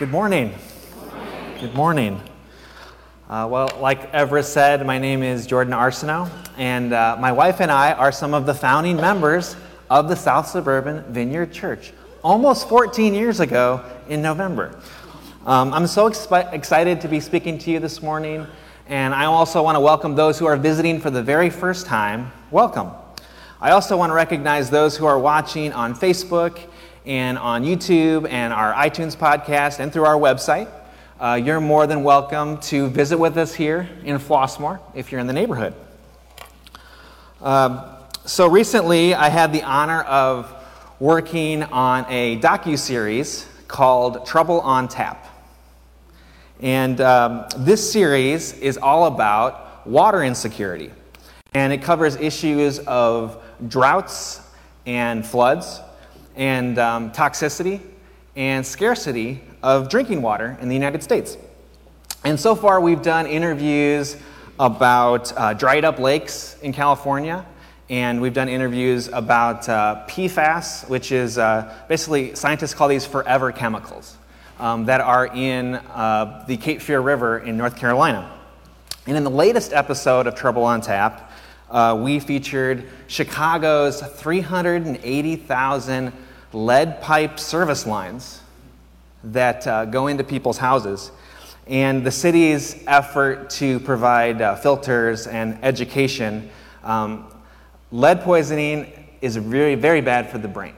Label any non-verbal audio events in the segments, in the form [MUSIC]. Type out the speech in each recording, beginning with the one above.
Good morning. Good morning. Uh, well, like Everett said, my name is Jordan Arsenault, and uh, my wife and I are some of the founding members of the South Suburban Vineyard Church almost 14 years ago in November. Um, I'm so expi- excited to be speaking to you this morning, and I also want to welcome those who are visiting for the very first time. Welcome. I also want to recognize those who are watching on Facebook and on YouTube and our iTunes podcast and through our website. Uh, you're more than welcome to visit with us here in Flossmoor if you're in the neighborhood. Um, so recently, I had the honor of working on a docu series called Trouble on Tap, and um, this series is all about water insecurity, and it covers issues of droughts and floods, and um, toxicity and scarcity of drinking water in the United States. And so far, we've done interviews about uh, dried up lakes in California, and we've done interviews about uh, PFAS, which is uh, basically scientists call these forever chemicals um, that are in uh, the Cape Fear River in North Carolina. And in the latest episode of Trouble on Tap, uh, we featured Chicago's 380,000 lead pipe service lines that uh, go into people's houses. And the city's effort to provide uh, filters and education, um, lead poisoning is very, very bad for the brain.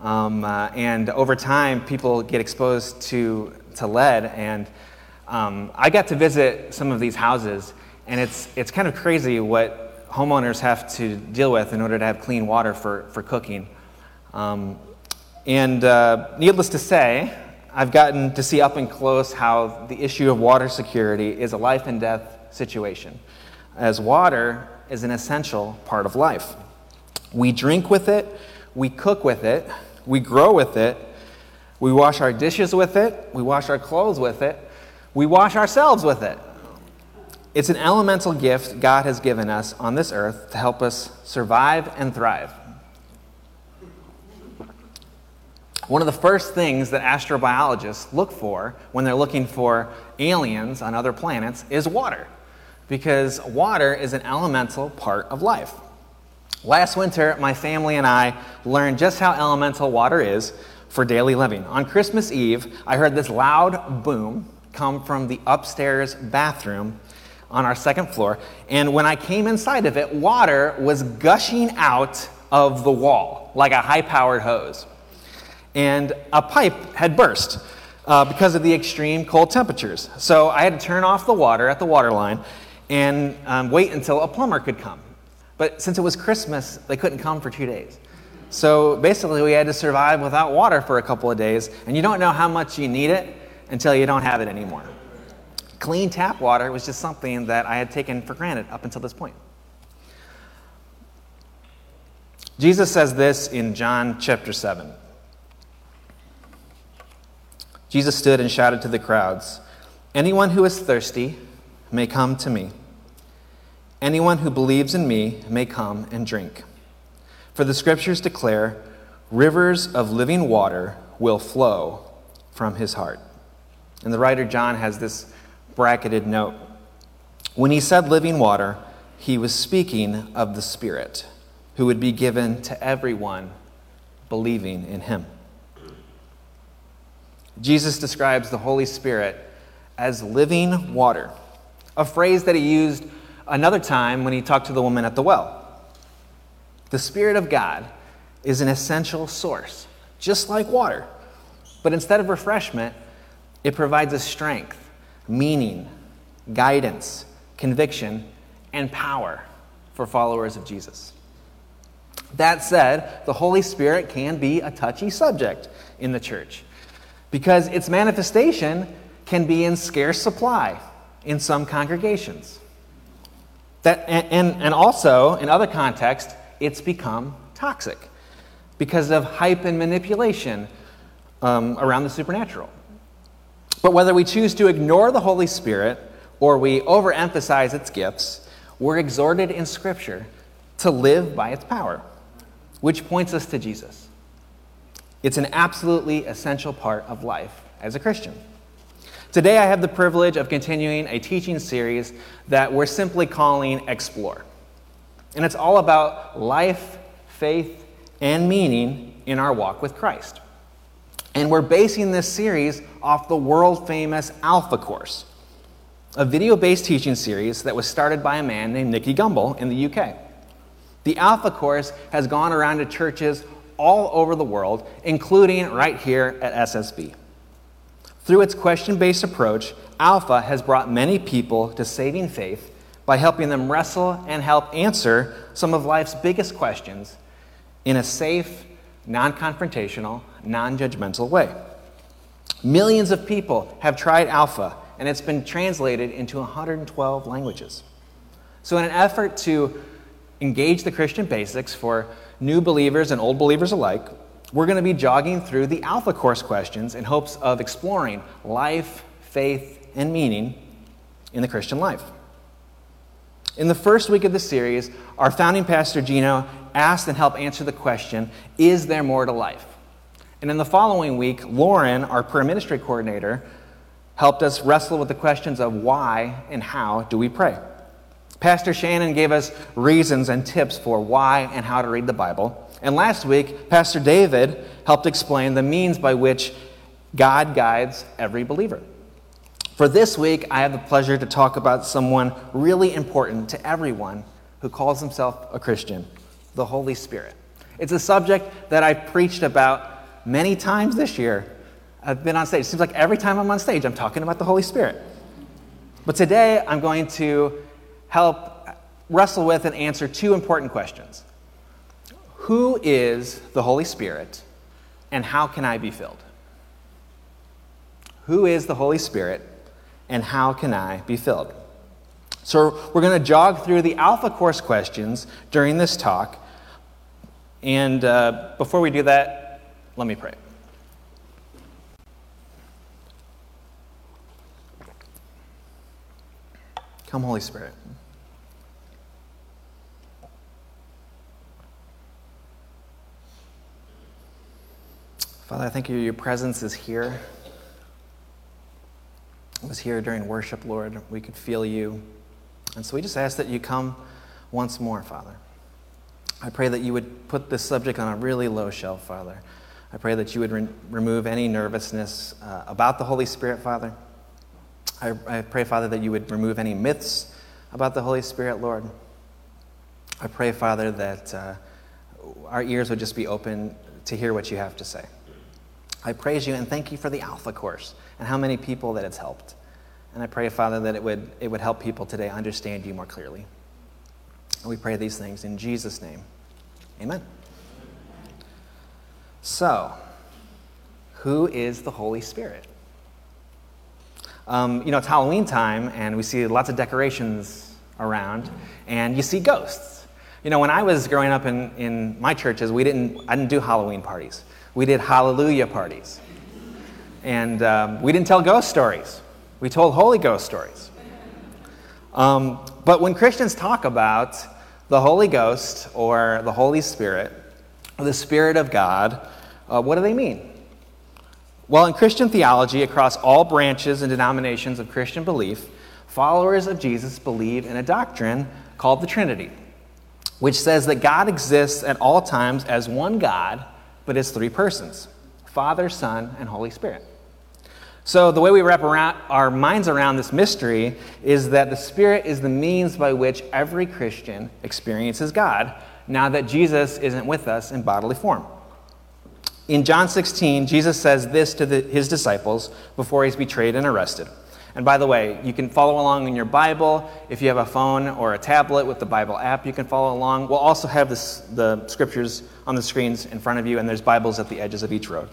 Um, uh, and over time, people get exposed to, to lead. And um, I got to visit some of these houses, and it's, it's kind of crazy what homeowners have to deal with in order to have clean water for, for cooking. Um, and uh, needless to say, I've gotten to see up and close how the issue of water security is a life and death situation, as water is an essential part of life. We drink with it, we cook with it, we grow with it, we wash our dishes with it, we wash our clothes with it, we wash ourselves with it. It's an elemental gift God has given us on this earth to help us survive and thrive. One of the first things that astrobiologists look for when they're looking for aliens on other planets is water, because water is an elemental part of life. Last winter, my family and I learned just how elemental water is for daily living. On Christmas Eve, I heard this loud boom come from the upstairs bathroom on our second floor, and when I came inside of it, water was gushing out of the wall like a high powered hose and a pipe had burst uh, because of the extreme cold temperatures. So I had to turn off the water at the water line and um, wait until a plumber could come. But since it was Christmas, they couldn't come for two days. So basically, we had to survive without water for a couple of days, and you don't know how much you need it until you don't have it anymore. Clean tap water was just something that I had taken for granted up until this point. Jesus says this in John chapter 7. Jesus stood and shouted to the crowds Anyone who is thirsty may come to me. Anyone who believes in me may come and drink. For the scriptures declare, rivers of living water will flow from his heart. And the writer John has this bracketed note. When he said living water, he was speaking of the Spirit who would be given to everyone believing in him. Jesus describes the Holy Spirit as living water, a phrase that he used another time when he talked to the woman at the well. The Spirit of God is an essential source, just like water. But instead of refreshment, it provides us strength, meaning, guidance, conviction, and power for followers of Jesus. That said, the Holy Spirit can be a touchy subject in the church because its manifestation can be in scarce supply in some congregations. That, and, and also, in other contexts, it's become toxic because of hype and manipulation um, around the supernatural. But whether we choose to ignore the Holy Spirit or we overemphasize its gifts, we're exhorted in Scripture to live by its power, which points us to Jesus. It's an absolutely essential part of life as a Christian. Today, I have the privilege of continuing a teaching series that we're simply calling Explore. And it's all about life, faith, and meaning in our walk with Christ. And we're basing this series off the world famous Alpha Course, a video based teaching series that was started by a man named Nicky Gumbel in the UK. The Alpha Course has gone around to churches all over the world, including right here at SSB. Through its question based approach, Alpha has brought many people to saving faith by helping them wrestle and help answer some of life's biggest questions in a safe, non confrontational, non judgmental way. Millions of people have tried Alpha, and it's been translated into 112 languages. So, in an effort to engage the Christian basics for new believers and old believers alike, we're going to be jogging through the Alpha Course questions in hopes of exploring life, faith, and meaning in the Christian life. In the first week of the series, our founding pastor Gino asked and helped answer the question Is there more to life? And in the following week, Lauren, our prayer ministry coordinator, helped us wrestle with the questions of why and how do we pray. Pastor Shannon gave us reasons and tips for why and how to read the Bible. And last week, Pastor David helped explain the means by which God guides every believer. For this week, I have the pleasure to talk about someone really important to everyone who calls himself a Christian the Holy Spirit. It's a subject that I've preached about many times this year. I've been on stage. It seems like every time I'm on stage, I'm talking about the Holy Spirit. But today, I'm going to help wrestle with and answer two important questions Who is the Holy Spirit, and how can I be filled? Who is the Holy Spirit, and how can I be filled? So, we're going to jog through the Alpha Course questions during this talk. And uh, before we do that, let me pray. Come, Holy Spirit. Father, I thank you your presence is here. It was here during worship, Lord. We could feel you. And so we just ask that you come once more, Father. I pray that you would put this subject on a really low shelf, Father. I pray that you would re- remove any nervousness uh, about the Holy Spirit, Father. I, I pray, Father, that you would remove any myths about the Holy Spirit, Lord. I pray, Father, that uh, our ears would just be open to hear what you have to say. I praise you and thank you for the Alpha course and how many people that it's helped. And I pray, Father, that it would, it would help people today understand you more clearly. And we pray these things in Jesus' name. Amen. So, who is the Holy Spirit? Um, you know, it's Halloween time, and we see lots of decorations around, and you see ghosts. You know, when I was growing up in, in my churches, we didn't, I didn't do Halloween parties. We did hallelujah parties. And um, we didn't tell ghost stories, we told Holy Ghost stories. Um, but when Christians talk about the Holy Ghost or the Holy Spirit, or the Spirit of God, uh, what do they mean? Well, in Christian theology, across all branches and denominations of Christian belief, followers of Jesus believe in a doctrine called the Trinity, which says that God exists at all times as one God but as three persons Father, Son, and Holy Spirit. So, the way we wrap around, our minds around this mystery is that the Spirit is the means by which every Christian experiences God now that Jesus isn't with us in bodily form. In John 16, Jesus says this to the, his disciples before he's betrayed and arrested. And by the way, you can follow along in your Bible. If you have a phone or a tablet with the Bible app, you can follow along. We'll also have this, the scriptures on the screens in front of you, and there's Bibles at the edges of each road.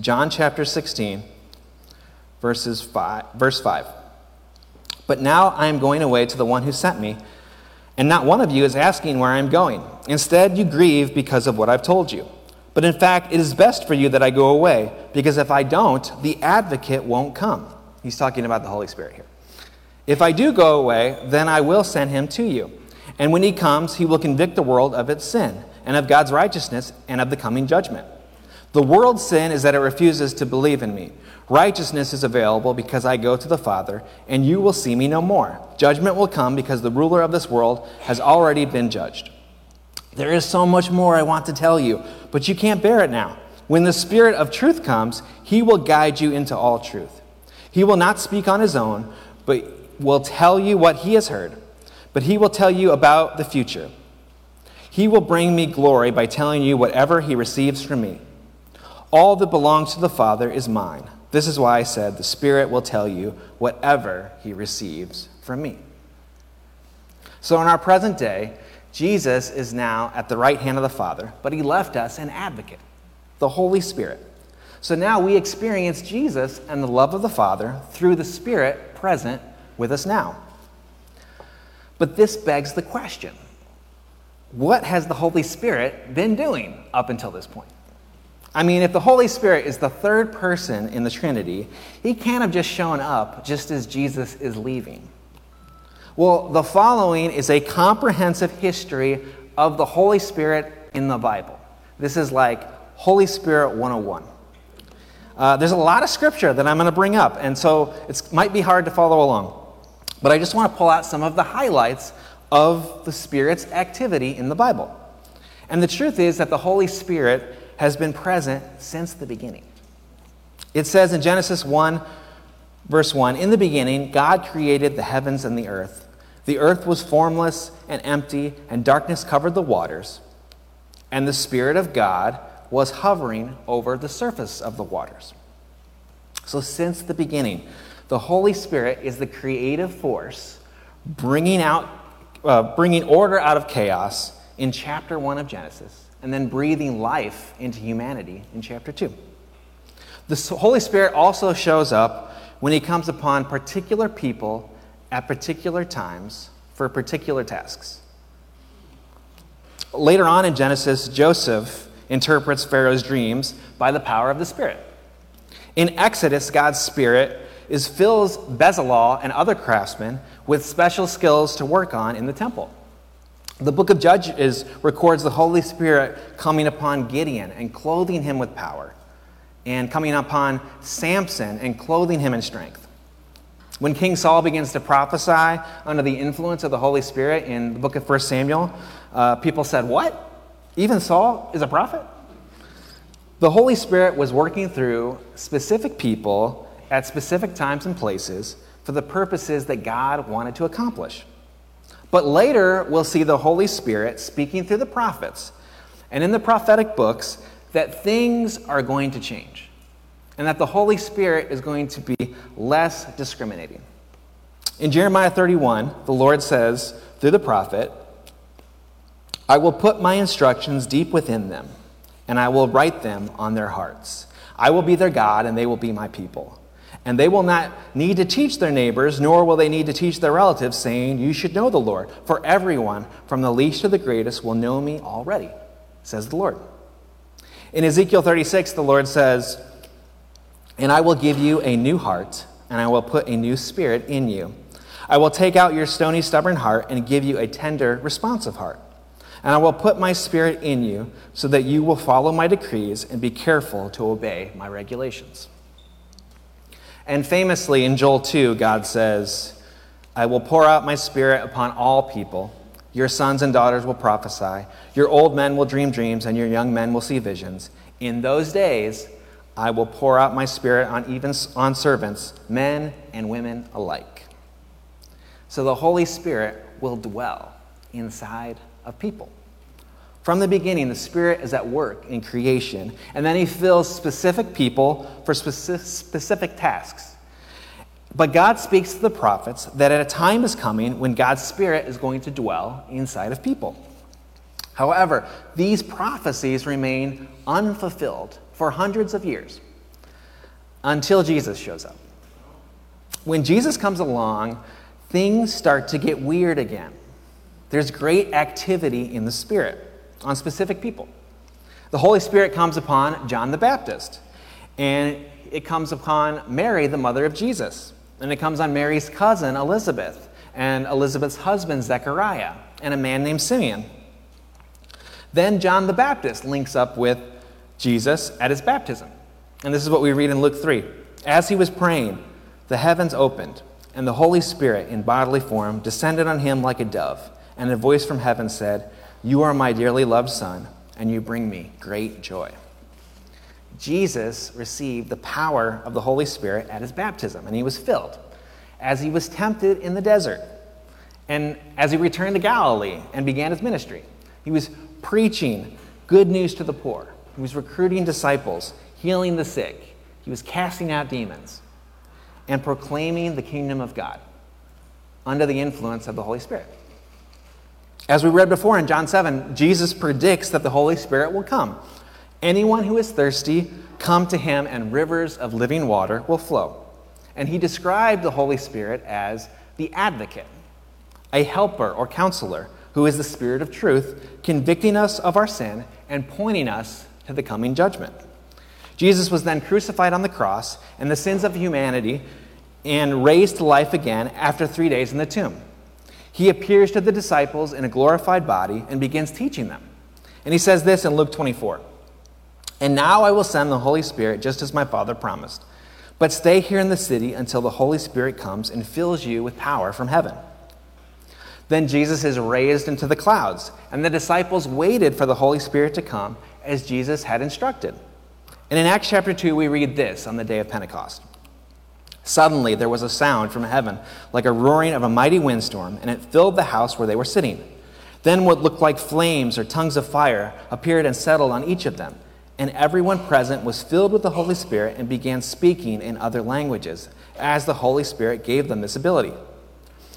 John chapter 16, verses five, verse 5. But now I am going away to the one who sent me, and not one of you is asking where I am going. Instead, you grieve because of what I've told you. But in fact, it is best for you that I go away, because if I don't, the advocate won't come. He's talking about the Holy Spirit here. If I do go away, then I will send him to you. And when he comes, he will convict the world of its sin and of God's righteousness and of the coming judgment. The world's sin is that it refuses to believe in me. Righteousness is available because I go to the Father, and you will see me no more. Judgment will come because the ruler of this world has already been judged. There is so much more I want to tell you, but you can't bear it now. When the Spirit of truth comes, he will guide you into all truth. He will not speak on his own, but will tell you what he has heard. But he will tell you about the future. He will bring me glory by telling you whatever he receives from me. All that belongs to the Father is mine. This is why I said, The Spirit will tell you whatever he receives from me. So, in our present day, Jesus is now at the right hand of the Father, but he left us an advocate, the Holy Spirit. So now we experience Jesus and the love of the Father through the Spirit present with us now. But this begs the question what has the Holy Spirit been doing up until this point? I mean, if the Holy Spirit is the third person in the Trinity, he can't have just shown up just as Jesus is leaving. Well, the following is a comprehensive history of the Holy Spirit in the Bible. This is like Holy Spirit 101. Uh, there's a lot of scripture that I'm going to bring up, and so it might be hard to follow along. But I just want to pull out some of the highlights of the Spirit's activity in the Bible. And the truth is that the Holy Spirit has been present since the beginning. It says in Genesis 1, verse 1 In the beginning, God created the heavens and the earth. The earth was formless and empty, and darkness covered the waters. And the Spirit of God was hovering over the surface of the waters. So, since the beginning, the Holy Spirit is the creative force bringing, out, uh, bringing order out of chaos in chapter 1 of Genesis and then breathing life into humanity in chapter 2. The Holy Spirit also shows up when he comes upon particular people at particular times for particular tasks. Later on in Genesis, Joseph interprets Pharaoh's dreams by the power of the Spirit. In Exodus, God's Spirit is fills Bezalel and other craftsmen with special skills to work on in the temple. The book of Judges records the Holy Spirit coming upon Gideon and clothing him with power, and coming upon Samson and clothing him in strength. When King Saul begins to prophesy under the influence of the Holy Spirit in the book of 1 Samuel, uh, people said, What? Even Saul is a prophet? The Holy Spirit was working through specific people at specific times and places for the purposes that God wanted to accomplish. But later, we'll see the Holy Spirit speaking through the prophets and in the prophetic books that things are going to change and that the Holy Spirit is going to be less discriminating. In Jeremiah 31, the Lord says through the prophet, I will put my instructions deep within them, and I will write them on their hearts. I will be their God, and they will be my people. And they will not need to teach their neighbors, nor will they need to teach their relatives, saying, You should know the Lord. For everyone, from the least to the greatest, will know me already, says the Lord. In Ezekiel 36, the Lord says, And I will give you a new heart, and I will put a new spirit in you. I will take out your stony, stubborn heart and give you a tender, responsive heart. And I will put my spirit in you so that you will follow my decrees and be careful to obey my regulations. And famously in Joel 2, God says, I will pour out my spirit upon all people. Your sons and daughters will prophesy. Your old men will dream dreams, and your young men will see visions. In those days, I will pour out my spirit on even on servants, men and women alike. So the Holy Spirit will dwell inside of people. From the beginning, the Spirit is at work in creation, and then He fills specific people for specific tasks. But God speaks to the prophets that at a time is coming when God's Spirit is going to dwell inside of people. However, these prophecies remain unfulfilled for hundreds of years until Jesus shows up. When Jesus comes along, things start to get weird again. There's great activity in the Spirit on specific people. The Holy Spirit comes upon John the Baptist, and it comes upon Mary, the mother of Jesus, and it comes on Mary's cousin, Elizabeth, and Elizabeth's husband, Zechariah, and a man named Simeon. Then John the Baptist links up with Jesus at his baptism. And this is what we read in Luke 3. As he was praying, the heavens opened, and the Holy Spirit, in bodily form, descended on him like a dove. And a voice from heaven said, You are my dearly loved Son, and you bring me great joy. Jesus received the power of the Holy Spirit at his baptism, and he was filled as he was tempted in the desert, and as he returned to Galilee and began his ministry. He was preaching good news to the poor, he was recruiting disciples, healing the sick, he was casting out demons, and proclaiming the kingdom of God under the influence of the Holy Spirit. As we read before in John 7, Jesus predicts that the Holy Spirit will come. Anyone who is thirsty, come to him, and rivers of living water will flow. And he described the Holy Spirit as the advocate, a helper or counselor, who is the Spirit of truth, convicting us of our sin and pointing us to the coming judgment. Jesus was then crucified on the cross and the sins of humanity and raised to life again after three days in the tomb. He appears to the disciples in a glorified body and begins teaching them. And he says this in Luke 24 And now I will send the Holy Spirit just as my Father promised. But stay here in the city until the Holy Spirit comes and fills you with power from heaven. Then Jesus is raised into the clouds, and the disciples waited for the Holy Spirit to come as Jesus had instructed. And in Acts chapter 2, we read this on the day of Pentecost. Suddenly there was a sound from heaven like a roaring of a mighty windstorm, and it filled the house where they were sitting. Then what looked like flames or tongues of fire appeared and settled on each of them. And everyone present was filled with the Holy Spirit and began speaking in other languages, as the Holy Spirit gave them this ability.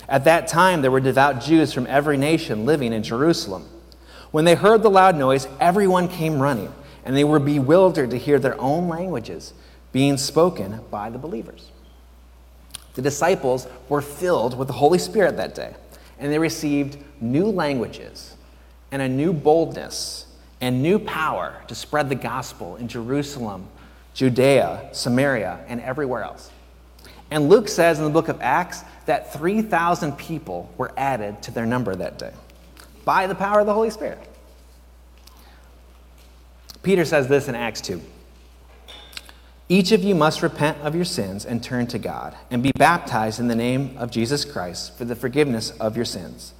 At that time, there were devout Jews from every nation living in Jerusalem. When they heard the loud noise, everyone came running, and they were bewildered to hear their own languages being spoken by the believers. The disciples were filled with the Holy Spirit that day, and they received new languages and a new boldness and new power to spread the gospel in Jerusalem, Judea, Samaria, and everywhere else. And Luke says in the book of Acts that 3,000 people were added to their number that day by the power of the Holy Spirit. Peter says this in Acts 2. Each of you must repent of your sins and turn to God, and be baptized in the name of Jesus Christ for the forgiveness of your sins.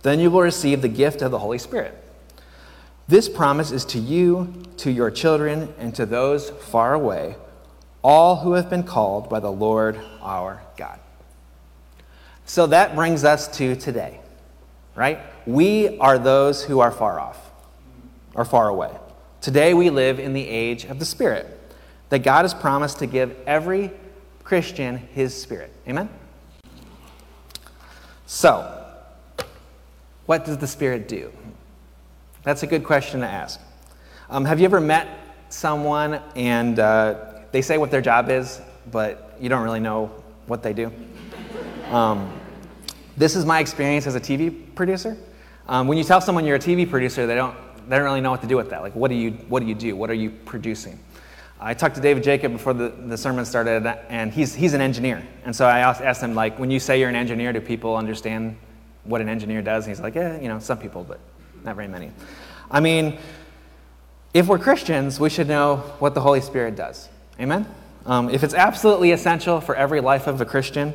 Then you will receive the gift of the Holy Spirit. This promise is to you, to your children, and to those far away, all who have been called by the Lord our God. So that brings us to today, right? We are those who are far off, or far away. Today we live in the age of the Spirit, that God has promised to give every Christian his Spirit. Amen? So, what does the Spirit do? That's a good question to ask. Um, have you ever met someone and uh, they say what their job is, but you don't really know what they do? Um, this is my experience as a TV producer. Um, when you tell someone you're a TV producer, they don't, they don't really know what to do with that. Like, what do you, what do, you do? What are you producing? I talked to David Jacob before the, the sermon started, and he's, he's an engineer. And so I asked him, like, when you say you're an engineer, do people understand what an engineer does? And he's like, yeah, you know, some people, but not very many. I mean, if we're Christians, we should know what the Holy Spirit does. Amen? Um, if it's absolutely essential for every life of a Christian,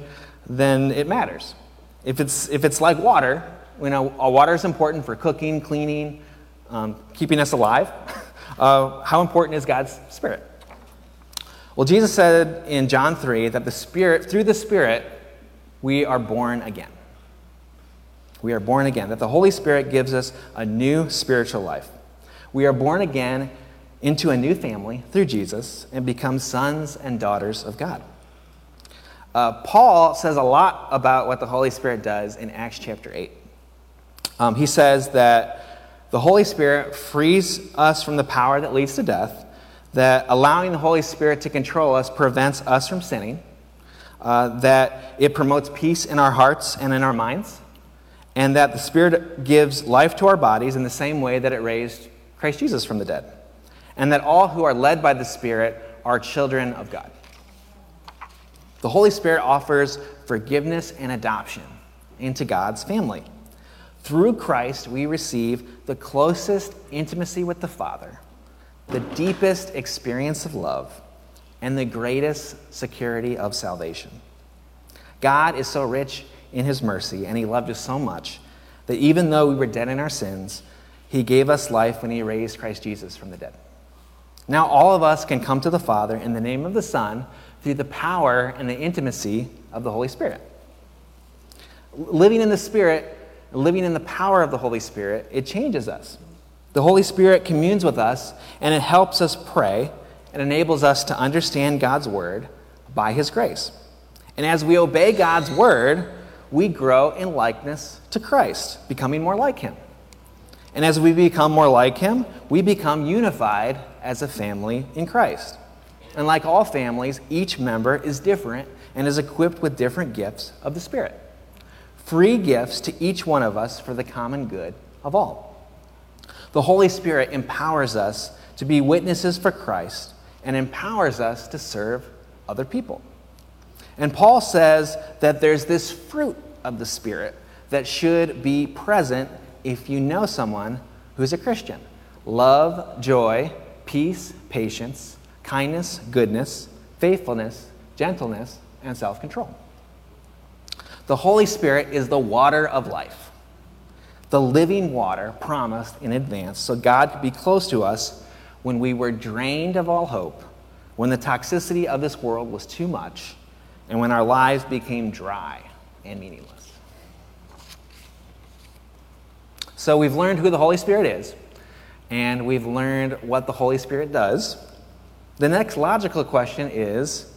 then it matters. If it's, if it's like water, you know, water is important for cooking, cleaning, um, keeping us alive. [LAUGHS] Uh, how important is God's Spirit? Well, Jesus said in John 3 that the Spirit, through the Spirit, we are born again. We are born again, that the Holy Spirit gives us a new spiritual life. We are born again into a new family through Jesus and become sons and daughters of God. Uh, Paul says a lot about what the Holy Spirit does in Acts chapter 8. Um, he says that the Holy Spirit frees us from the power that leads to death, that allowing the Holy Spirit to control us prevents us from sinning, uh, that it promotes peace in our hearts and in our minds, and that the Spirit gives life to our bodies in the same way that it raised Christ Jesus from the dead, and that all who are led by the Spirit are children of God. The Holy Spirit offers forgiveness and adoption into God's family. Through Christ, we receive the closest intimacy with the Father the deepest experience of love and the greatest security of salvation. God is so rich in his mercy, and he loved us so much that even though we were dead in our sins, he gave us life when he raised Christ Jesus from the dead. Now, all of us can come to the Father in the name of the Son through the power and the intimacy of the Holy Spirit. Living in the Spirit, living in the power of the Holy Spirit, it changes us. The Holy Spirit communes with us, and it helps us pray and enables us to understand God's Word by His grace. And as we obey God's Word, we grow in likeness to Christ, becoming more like Him. And as we become more like Him, we become unified as a family in Christ. And like all families, each member is different and is equipped with different gifts of the Spirit. Free gifts to each one of us for the common good of all. The Holy Spirit empowers us to be witnesses for Christ and empowers us to serve other people. And Paul says that there's this fruit of the Spirit that should be present if you know someone who's a Christian love, joy, peace, patience, kindness, goodness, faithfulness, gentleness, and self control. The Holy Spirit is the water of life, the living water promised in advance so God could be close to us when we were drained of all hope, when the toxicity of this world was too much, and when our lives became dry and meaningless. So we've learned who the Holy Spirit is, and we've learned what the Holy Spirit does. The next logical question is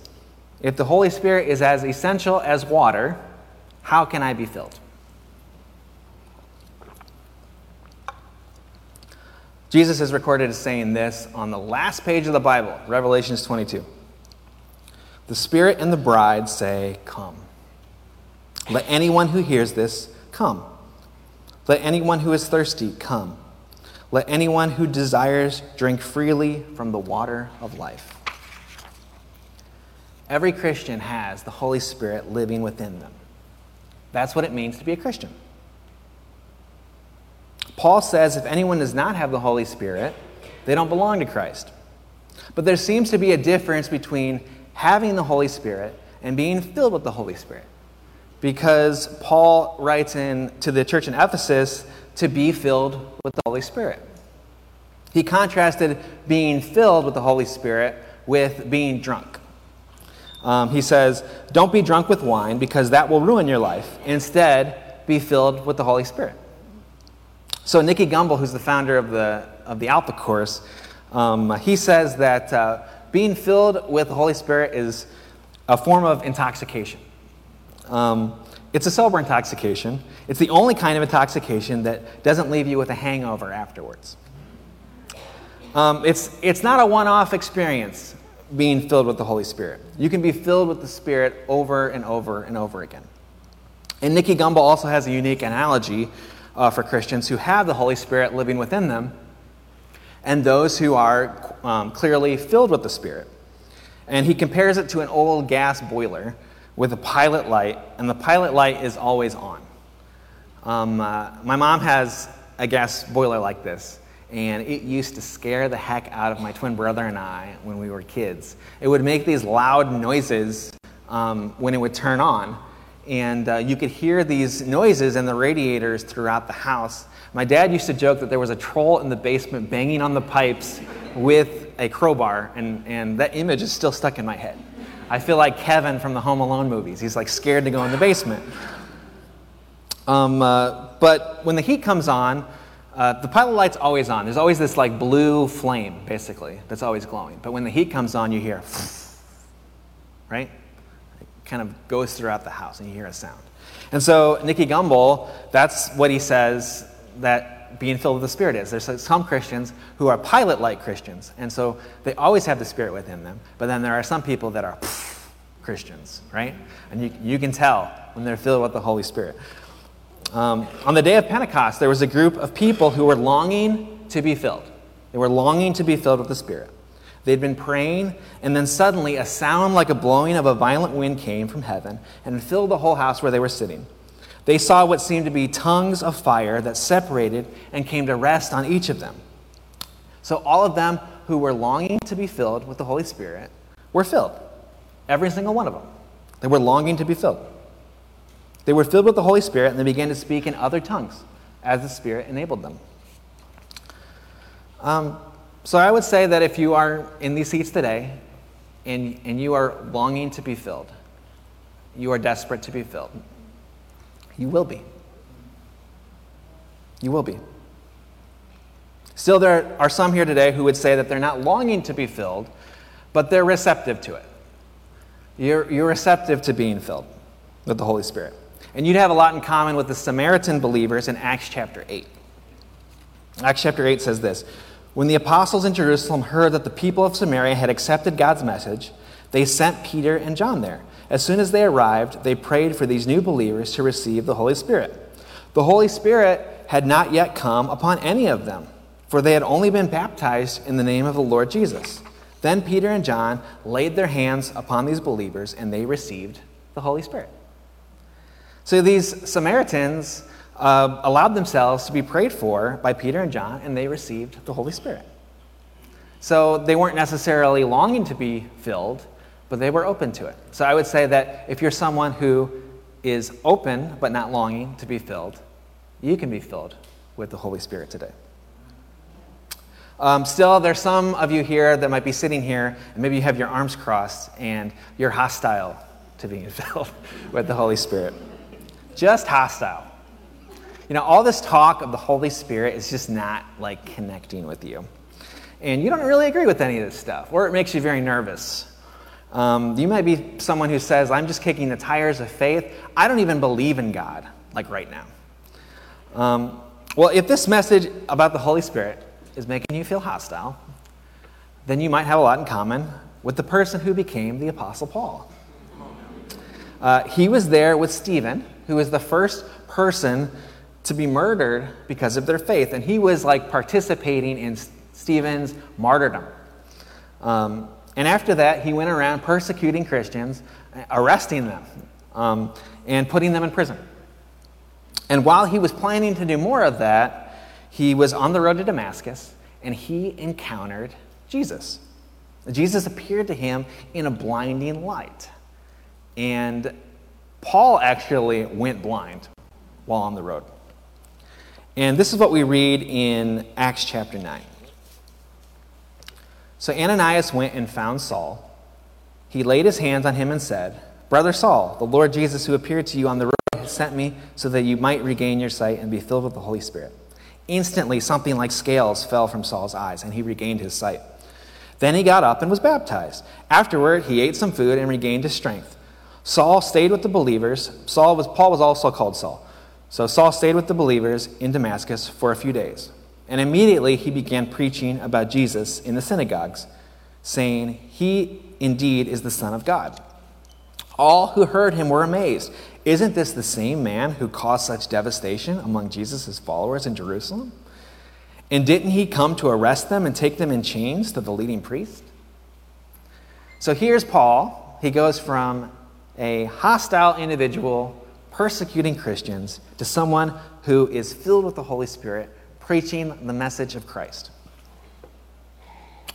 if the Holy Spirit is as essential as water, how can I be filled? Jesus is recorded as saying this on the last page of the Bible, Revelations 22. The Spirit and the bride say, Come. Let anyone who hears this come. Let anyone who is thirsty come. Let anyone who desires drink freely from the water of life. Every Christian has the Holy Spirit living within them. That's what it means to be a Christian. Paul says if anyone does not have the Holy Spirit, they don't belong to Christ. But there seems to be a difference between having the Holy Spirit and being filled with the Holy Spirit because Paul writes in to the church in Ephesus to be filled with the Holy Spirit. He contrasted being filled with the Holy Spirit with being drunk. Um, he says, Don't be drunk with wine because that will ruin your life. Instead, be filled with the Holy Spirit. So, Nicky Gumbel, who's the founder of the, of the Alpha Course, um, he says that uh, being filled with the Holy Spirit is a form of intoxication. Um, it's a sober intoxication. It's the only kind of intoxication that doesn't leave you with a hangover afterwards. Um, it's, it's not a one off experience being filled with the Holy Spirit. You can be filled with the Spirit over and over and over again. And Nicky Gumbel also has a unique analogy uh, for Christians who have the Holy Spirit living within them and those who are um, clearly filled with the Spirit. And he compares it to an old gas boiler with a pilot light, and the pilot light is always on. Um, uh, my mom has a gas boiler like this, and it used to scare the heck out of my twin brother and I when we were kids. It would make these loud noises um, when it would turn on, and uh, you could hear these noises in the radiators throughout the house. My dad used to joke that there was a troll in the basement banging on the pipes with a crowbar, and, and that image is still stuck in my head. I feel like Kevin from the Home Alone movies. He's like scared to go in the basement. Um, uh, but when the heat comes on, uh, the pilot light's always on. There's always this like blue flame, basically, that's always glowing. But when the heat comes on, you hear, [LAUGHS] right? Kind of goes throughout the house and you hear a sound. And so Nicky Gumbel, that's what he says that being filled with the Spirit is. There's some Christians who are pilot like Christians, and so they always have the Spirit within them. But then there are some people that are Christians, right? And you, you can tell when they're filled with the Holy Spirit. Um, on the day of Pentecost, there was a group of people who were longing to be filled. They were longing to be filled with the Spirit. They'd been praying, and then suddenly a sound like a blowing of a violent wind came from heaven and filled the whole house where they were sitting. They saw what seemed to be tongues of fire that separated and came to rest on each of them. So all of them who were longing to be filled with the Holy Spirit were filled. Every single one of them. They were longing to be filled. They were filled with the Holy Spirit and they began to speak in other tongues as the Spirit enabled them. Um, so I would say that if you are in these seats today and, and you are longing to be filled, you are desperate to be filled, you will be. You will be. Still, there are some here today who would say that they're not longing to be filled, but they're receptive to it. You're, you're receptive to being filled with the Holy Spirit. And you'd have a lot in common with the Samaritan believers in Acts chapter 8. Acts chapter 8 says this When the apostles in Jerusalem heard that the people of Samaria had accepted God's message, they sent Peter and John there. As soon as they arrived, they prayed for these new believers to receive the Holy Spirit. The Holy Spirit had not yet come upon any of them, for they had only been baptized in the name of the Lord Jesus. Then Peter and John laid their hands upon these believers, and they received the Holy Spirit. So these Samaritans uh, allowed themselves to be prayed for by Peter and John, and they received the Holy Spirit. So they weren't necessarily longing to be filled, but they were open to it. So I would say that if you're someone who is open but not longing to be filled, you can be filled with the Holy Spirit today. Um, still, there's some of you here that might be sitting here, and maybe you have your arms crossed and you're hostile to being [LAUGHS] filled with the Holy Spirit. Just hostile. You know, all this talk of the Holy Spirit is just not like connecting with you. And you don't really agree with any of this stuff, or it makes you very nervous. Um, you might be someone who says, I'm just kicking the tires of faith. I don't even believe in God, like right now. Um, well, if this message about the Holy Spirit is making you feel hostile, then you might have a lot in common with the person who became the Apostle Paul. Uh, he was there with Stephen, who was the first person to be murdered because of their faith, and he was like participating in Stephen's martyrdom. Um, and after that, he went around persecuting Christians, arresting them, um, and putting them in prison. And while he was planning to do more of that, he was on the road to Damascus and he encountered Jesus. Jesus appeared to him in a blinding light. And Paul actually went blind while on the road. And this is what we read in Acts chapter 9. So Ananias went and found Saul. He laid his hands on him and said, Brother Saul, the Lord Jesus who appeared to you on the road has sent me so that you might regain your sight and be filled with the Holy Spirit. Instantly, something like scales fell from Saul's eyes, and he regained his sight. Then he got up and was baptized. Afterward, he ate some food and regained his strength. Saul stayed with the believers. Saul was, Paul was also called Saul. So Saul stayed with the believers in Damascus for a few days. And immediately he began preaching about Jesus in the synagogues, saying, He indeed is the Son of God. All who heard him were amazed. Isn't this the same man who caused such devastation among Jesus' followers in Jerusalem? And didn't he come to arrest them and take them in chains to the leading priest? So here's Paul. He goes from a hostile individual persecuting Christians to someone who is filled with the Holy Spirit, preaching the message of Christ.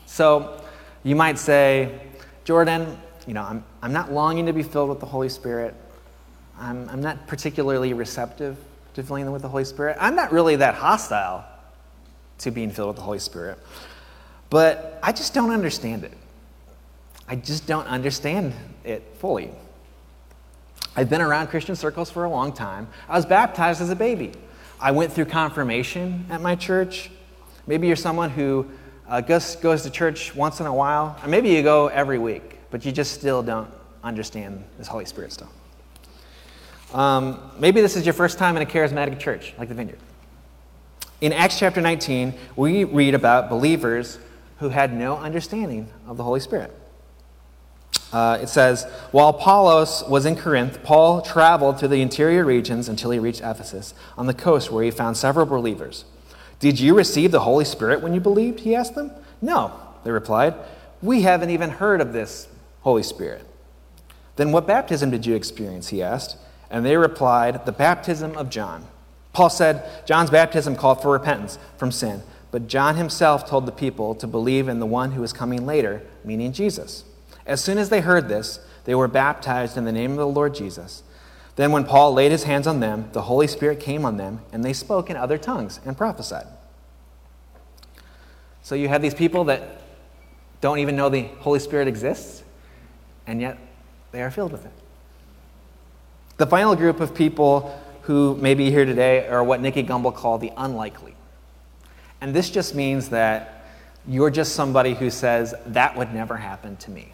So you might say, Jordan, you know, I'm, I'm not longing to be filled with the Holy Spirit. I'm, I'm not particularly receptive to filling them with the Holy Spirit. I'm not really that hostile to being filled with the Holy Spirit. But I just don't understand it. I just don't understand it fully. I've been around Christian circles for a long time. I was baptized as a baby. I went through confirmation at my church. Maybe you're someone who uh, goes, goes to church once in a while, or maybe you go every week, but you just still don't understand this Holy Spirit stuff. Um, maybe this is your first time in a charismatic church, like the Vineyard. In Acts chapter 19, we read about believers who had no understanding of the Holy Spirit. Uh, it says, While Apollos was in Corinth, Paul traveled through the interior regions until he reached Ephesus, on the coast where he found several believers. Did you receive the Holy Spirit when you believed? He asked them. No, they replied. We haven't even heard of this Holy Spirit. Then what baptism did you experience? He asked. And they replied, The baptism of John. Paul said, John's baptism called for repentance from sin, but John himself told the people to believe in the one who was coming later, meaning Jesus. As soon as they heard this, they were baptized in the name of the Lord Jesus. Then, when Paul laid his hands on them, the Holy Spirit came on them, and they spoke in other tongues and prophesied. So, you have these people that don't even know the Holy Spirit exists, and yet they are filled with it. The final group of people who may be here today are what Nicky Gumbel called the unlikely. And this just means that you're just somebody who says, that would never happen to me.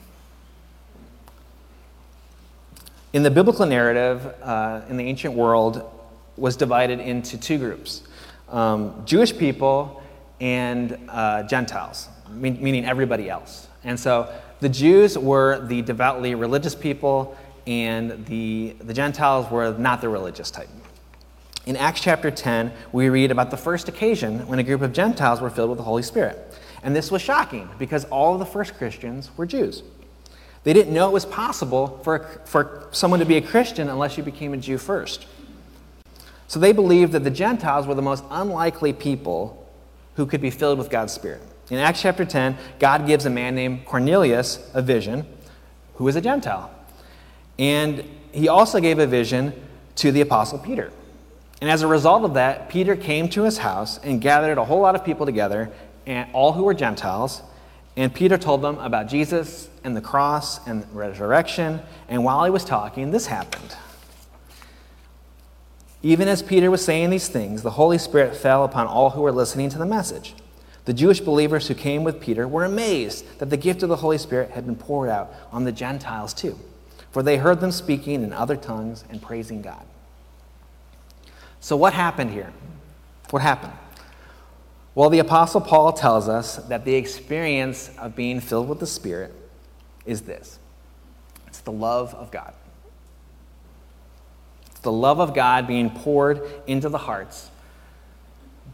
In the biblical narrative, uh, in the ancient world, was divided into two groups um, Jewish people and uh, Gentiles, meaning everybody else. And so the Jews were the devoutly religious people, and the, the Gentiles were not the religious type. In Acts chapter 10, we read about the first occasion when a group of Gentiles were filled with the Holy Spirit. And this was shocking because all of the first Christians were Jews. They didn't know it was possible for, for someone to be a Christian unless you became a Jew first. So they believed that the Gentiles were the most unlikely people who could be filled with God's Spirit. In Acts chapter 10, God gives a man named Cornelius a vision who is a Gentile. And he also gave a vision to the Apostle Peter. And as a result of that, Peter came to his house and gathered a whole lot of people together, and all who were Gentiles. And Peter told them about Jesus and the cross and resurrection. And while he was talking, this happened. Even as Peter was saying these things, the Holy Spirit fell upon all who were listening to the message. The Jewish believers who came with Peter were amazed that the gift of the Holy Spirit had been poured out on the Gentiles too, for they heard them speaking in other tongues and praising God. So, what happened here? What happened? Well, the Apostle Paul tells us that the experience of being filled with the Spirit is this it's the love of God. It's the love of God being poured into the hearts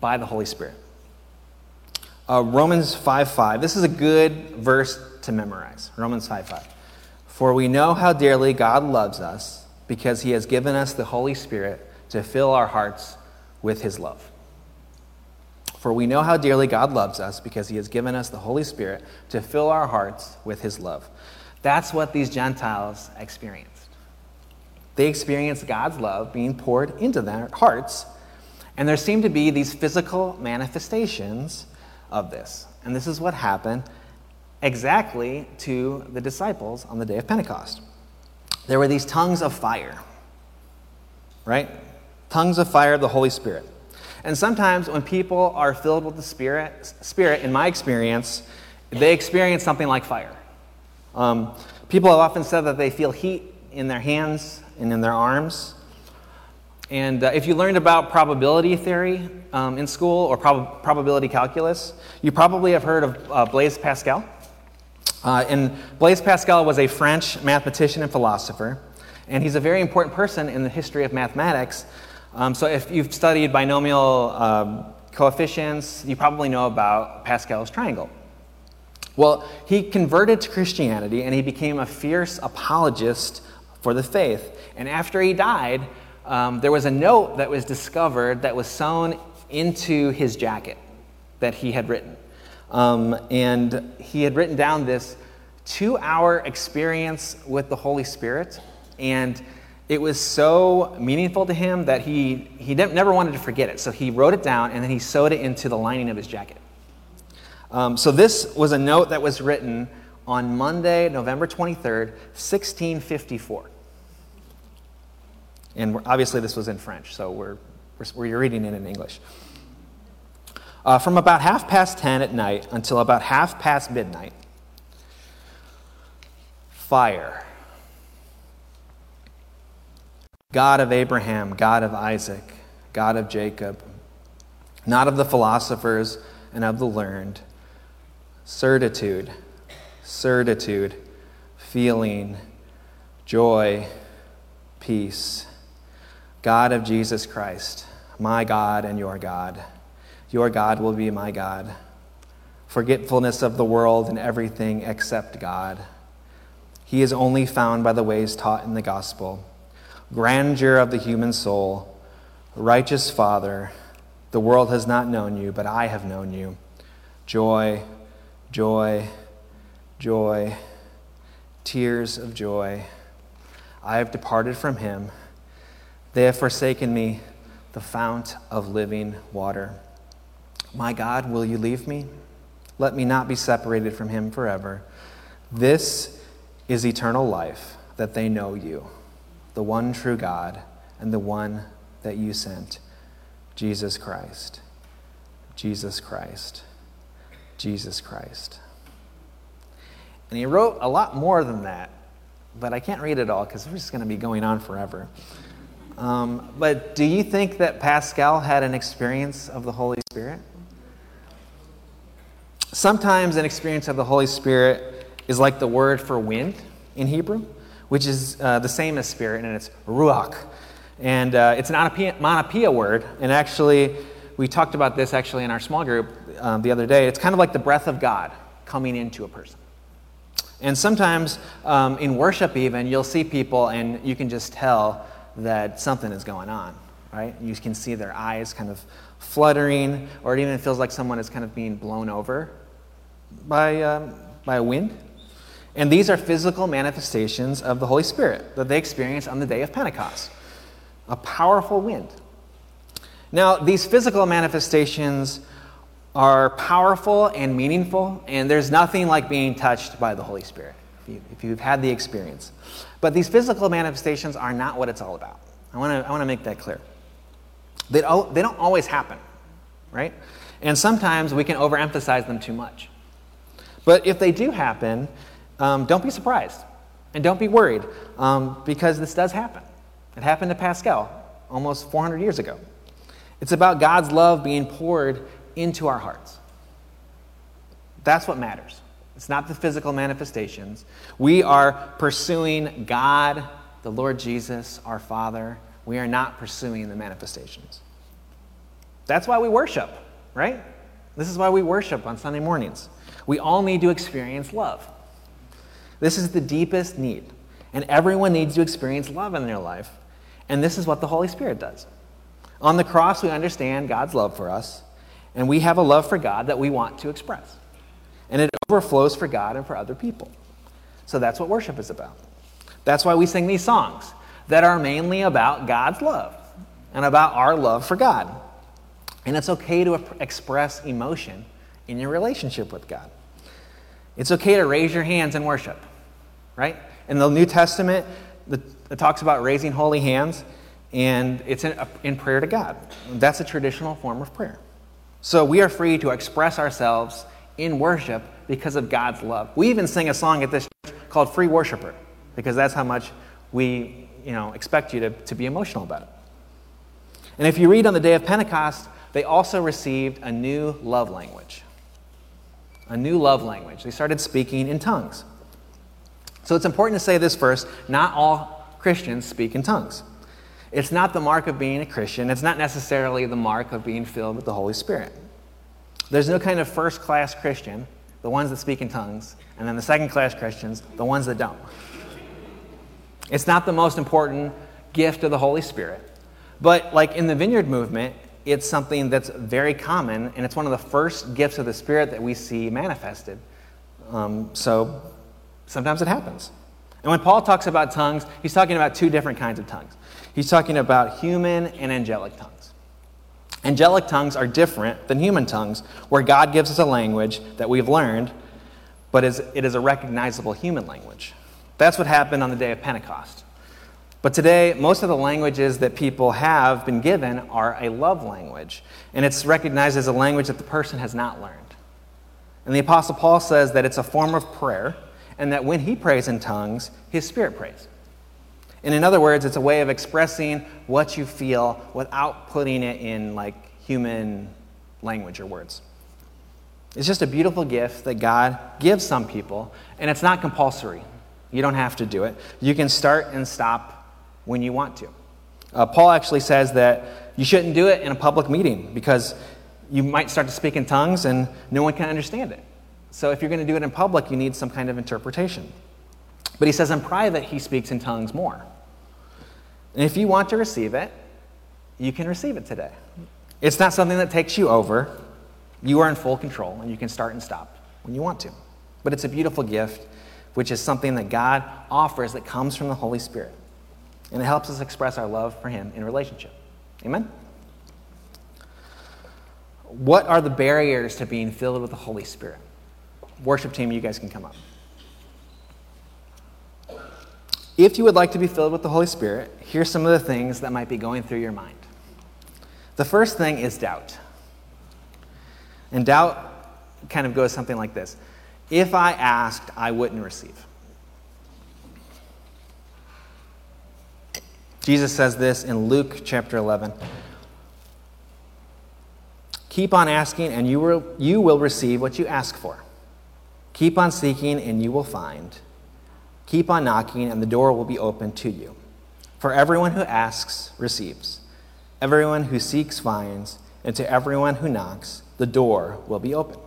by the Holy Spirit. Uh, Romans 5 5. This is a good verse to memorize. Romans 5 5. For we know how dearly God loves us because he has given us the Holy Spirit to fill our hearts with his love. For we know how dearly God loves us because he has given us the Holy Spirit to fill our hearts with his love. That's what these Gentiles experienced. They experienced God's love being poured into their hearts, and there seemed to be these physical manifestations of this. And this is what happened exactly to the disciples on the day of Pentecost. There were these tongues of fire, right? tongues of fire of the Holy Spirit. And sometimes when people are filled with the Spirit, Spirit, in my experience, they experience something like fire. Um, people have often said that they feel heat in their hands and in their arms. And uh, if you learned about probability theory um, in school or prob- probability calculus, you probably have heard of uh, Blaise Pascal. Uh, and Blaise Pascal was a French mathematician and philosopher, and he's a very important person in the history of mathematics um, so if you've studied binomial um, coefficients, you probably know about Pascal's triangle. Well, he converted to Christianity and he became a fierce apologist for the faith. And after he died, um, there was a note that was discovered that was sewn into his jacket that he had written. Um, and he had written down this two hour experience with the Holy Spirit. And it was so meaningful to him that he, he never wanted to forget it. So he wrote it down and then he sewed it into the lining of his jacket. Um, so this was a note that was written on Monday, November 23rd, 1654. And obviously, this was in French, so we're, we're, we're reading it in English. Uh, from about half past 10 at night until about half past midnight, fire God of Abraham, God of Isaac, God of Jacob, not of the philosophers and of the learned, certitude, certitude, feeling, joy, peace. God of Jesus Christ, my God and your God. Your God will be my God. Forgetfulness of the world and everything except God. He is only found by the ways taught in the gospel grandeur of the human soul, righteous Father, The world has not known you, but I have known you. Joy, joy, joy, tears of joy. I have departed from him. They have forsaken me, the fount of living water. My God, will you leave me? Let me not be separated from him forever. This is eternal life, that they know you, the one true God, and the one that you sent, Jesus Christ. Jesus Christ. Jesus Christ. And he wrote a lot more than that, but I can't read it all because we're just going to be going on forever. Um, but do you think that Pascal had an experience of the Holy Spirit? Sometimes an experience of the Holy Spirit is like the word for wind in Hebrew, which is uh, the same as spirit, and it's ruach. And uh, it's an onomatopoeia word, and actually, we talked about this actually in our small group um, the other day. It's kind of like the breath of God coming into a person. And sometimes um, in worship, even, you'll see people and you can just tell that something is going on, right? You can see their eyes kind of fluttering, or it even feels like someone is kind of being blown over by, um, by a wind. And these are physical manifestations of the Holy Spirit that they experience on the day of Pentecost a powerful wind. Now, these physical manifestations are powerful and meaningful, and there's nothing like being touched by the Holy Spirit if, you, have had the experience. But these physical manifestations are not what it's all about. I want to I wanna make that clear. They don't, they don't always happen, right? And sometimes we can overemphasize them too much. But if they do happen, um, don't be surprised and don't be worried um, because this does happen. It happened to Pascal almost 400 years ago. It's about God's love being poured into our hearts. That's what matters. It's not the physical manifestations. We are pursuing God, the Lord Jesus, our Father. We are not pursuing the manifestations. That's why we worship, right? This is why we worship on Sunday mornings. We all need to experience love. This is the deepest need. And everyone needs to experience love in their life. And this is what the Holy Spirit does. On the cross, we understand God's love for us, and we have a love for God that we want to express. And it overflows for God and for other people. So that's what worship is about. That's why we sing these songs that are mainly about God's love and about our love for God. And it's okay to express emotion in your relationship with God. It's okay to raise your hands in worship, right? In the New Testament, it talks about raising holy hands, and it's in, in prayer to God. That's a traditional form of prayer. So we are free to express ourselves in worship because of God's love. We even sing a song at this church called Free Worshiper because that's how much we you know, expect you to, to be emotional about it. And if you read on the day of Pentecost, they also received a new love language. A new love language. They started speaking in tongues. So it's important to say this first not all Christians speak in tongues. It's not the mark of being a Christian, it's not necessarily the mark of being filled with the Holy Spirit. There's no kind of first class Christian, the ones that speak in tongues, and then the second class Christians, the ones that don't. It's not the most important gift of the Holy Spirit. But, like in the vineyard movement, it's something that's very common, and it's one of the first gifts of the Spirit that we see manifested. Um, so, sometimes it happens. And when Paul talks about tongues, he's talking about two different kinds of tongues. He's talking about human and angelic tongues. Angelic tongues are different than human tongues, where God gives us a language that we've learned, but it is a recognizable human language. That's what happened on the day of Pentecost. But today, most of the languages that people have been given are a love language, and it's recognized as a language that the person has not learned. And the Apostle Paul says that it's a form of prayer, and that when he prays in tongues, his spirit prays. And in other words, it's a way of expressing what you feel without putting it in like human language or words. It's just a beautiful gift that God gives some people, and it's not compulsory. You don't have to do it. You can start and stop when you want to. Uh, Paul actually says that you shouldn't do it in a public meeting because you might start to speak in tongues and no one can understand it. So if you're going to do it in public, you need some kind of interpretation. But he says in private, he speaks in tongues more. And if you want to receive it, you can receive it today. It's not something that takes you over. You are in full control, and you can start and stop when you want to. But it's a beautiful gift, which is something that God offers that comes from the Holy Spirit. And it helps us express our love for Him in relationship. Amen? What are the barriers to being filled with the Holy Spirit? Worship team, you guys can come up. If you would like to be filled with the Holy Spirit, here's some of the things that might be going through your mind. The first thing is doubt. And doubt kind of goes something like this If I asked, I wouldn't receive. Jesus says this in Luke chapter 11. Keep on asking, and you will, you will receive what you ask for. Keep on seeking, and you will find. Keep on knocking, and the door will be open to you. For everyone who asks receives, everyone who seeks finds, and to everyone who knocks, the door will be open.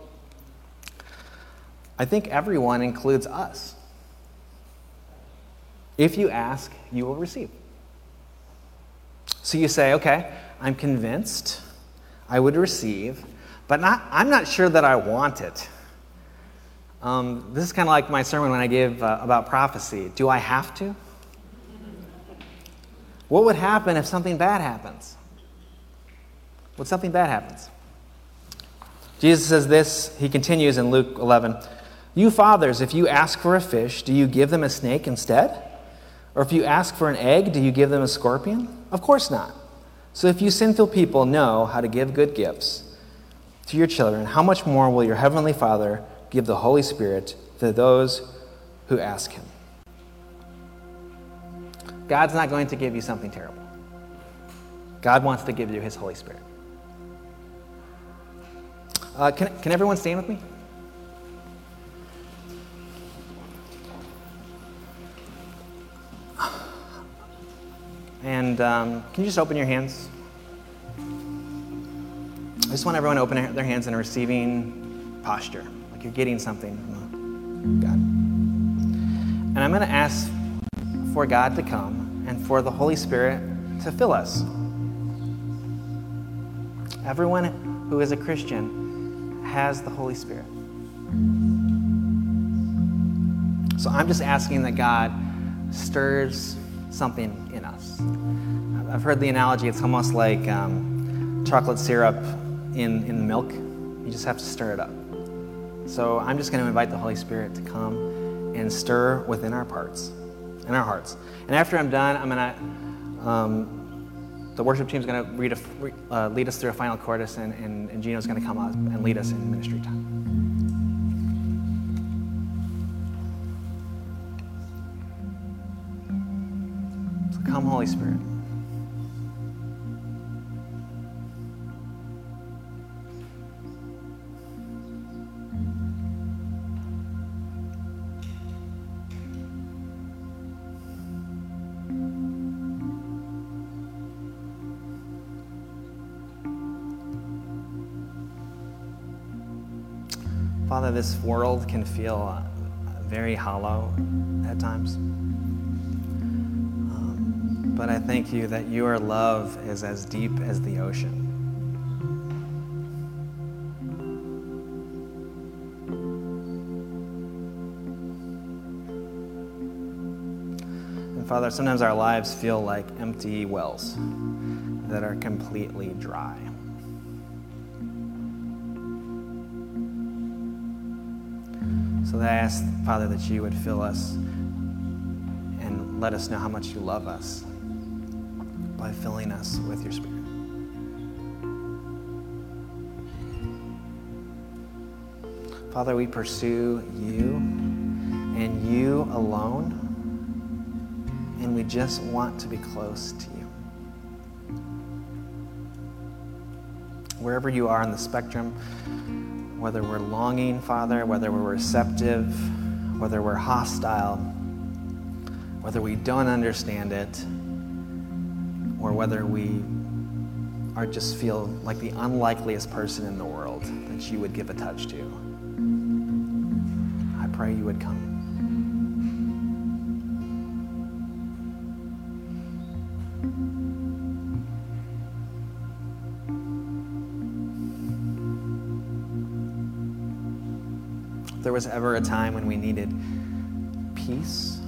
I think everyone includes us. If you ask, you will receive. So you say, okay, I'm convinced I would receive, but not, I'm not sure that I want it. Um, this is kind of like my sermon when I gave uh, about prophecy. Do I have to? What would happen if something bad happens? What something bad happens? Jesus says this, he continues in Luke 11 You fathers, if you ask for a fish, do you give them a snake instead? Or if you ask for an egg, do you give them a scorpion? Of course not. So if you sinful people know how to give good gifts to your children, how much more will your heavenly Father give the Holy Spirit to those who ask him? God's not going to give you something terrible. God wants to give you his Holy Spirit. Uh, can, can everyone stand with me? And um, can you just open your hands? I just want everyone to open their hands in a receiving posture, you're getting something from God. And I'm going to ask for God to come and for the Holy Spirit to fill us. Everyone who is a Christian has the Holy Spirit. So I'm just asking that God stirs something in us. I've heard the analogy, it's almost like um, chocolate syrup in, in milk. You just have to stir it up. So I'm just going to invite the Holy Spirit to come and stir within our parts, in our hearts. And after I'm done, I'm going to, um, the worship team is going to uh, lead us through a final chorus, and, and, and Gino's going to come up and lead us in ministry time. Come, Holy Spirit. This world can feel uh, very hollow at times. Um, but I thank you that your love is as deep as the ocean. And Father, sometimes our lives feel like empty wells that are completely dry. So I ask, Father, that you would fill us and let us know how much you love us by filling us with your Spirit. Father, we pursue you and you alone, and we just want to be close to you. Wherever you are on the spectrum, whether we're longing, Father, whether we're receptive, whether we're hostile, whether we don't understand it, or whether we are just feel like the unlikeliest person in the world that you would give a touch to. I pray you would come. There was ever a time when we needed peace,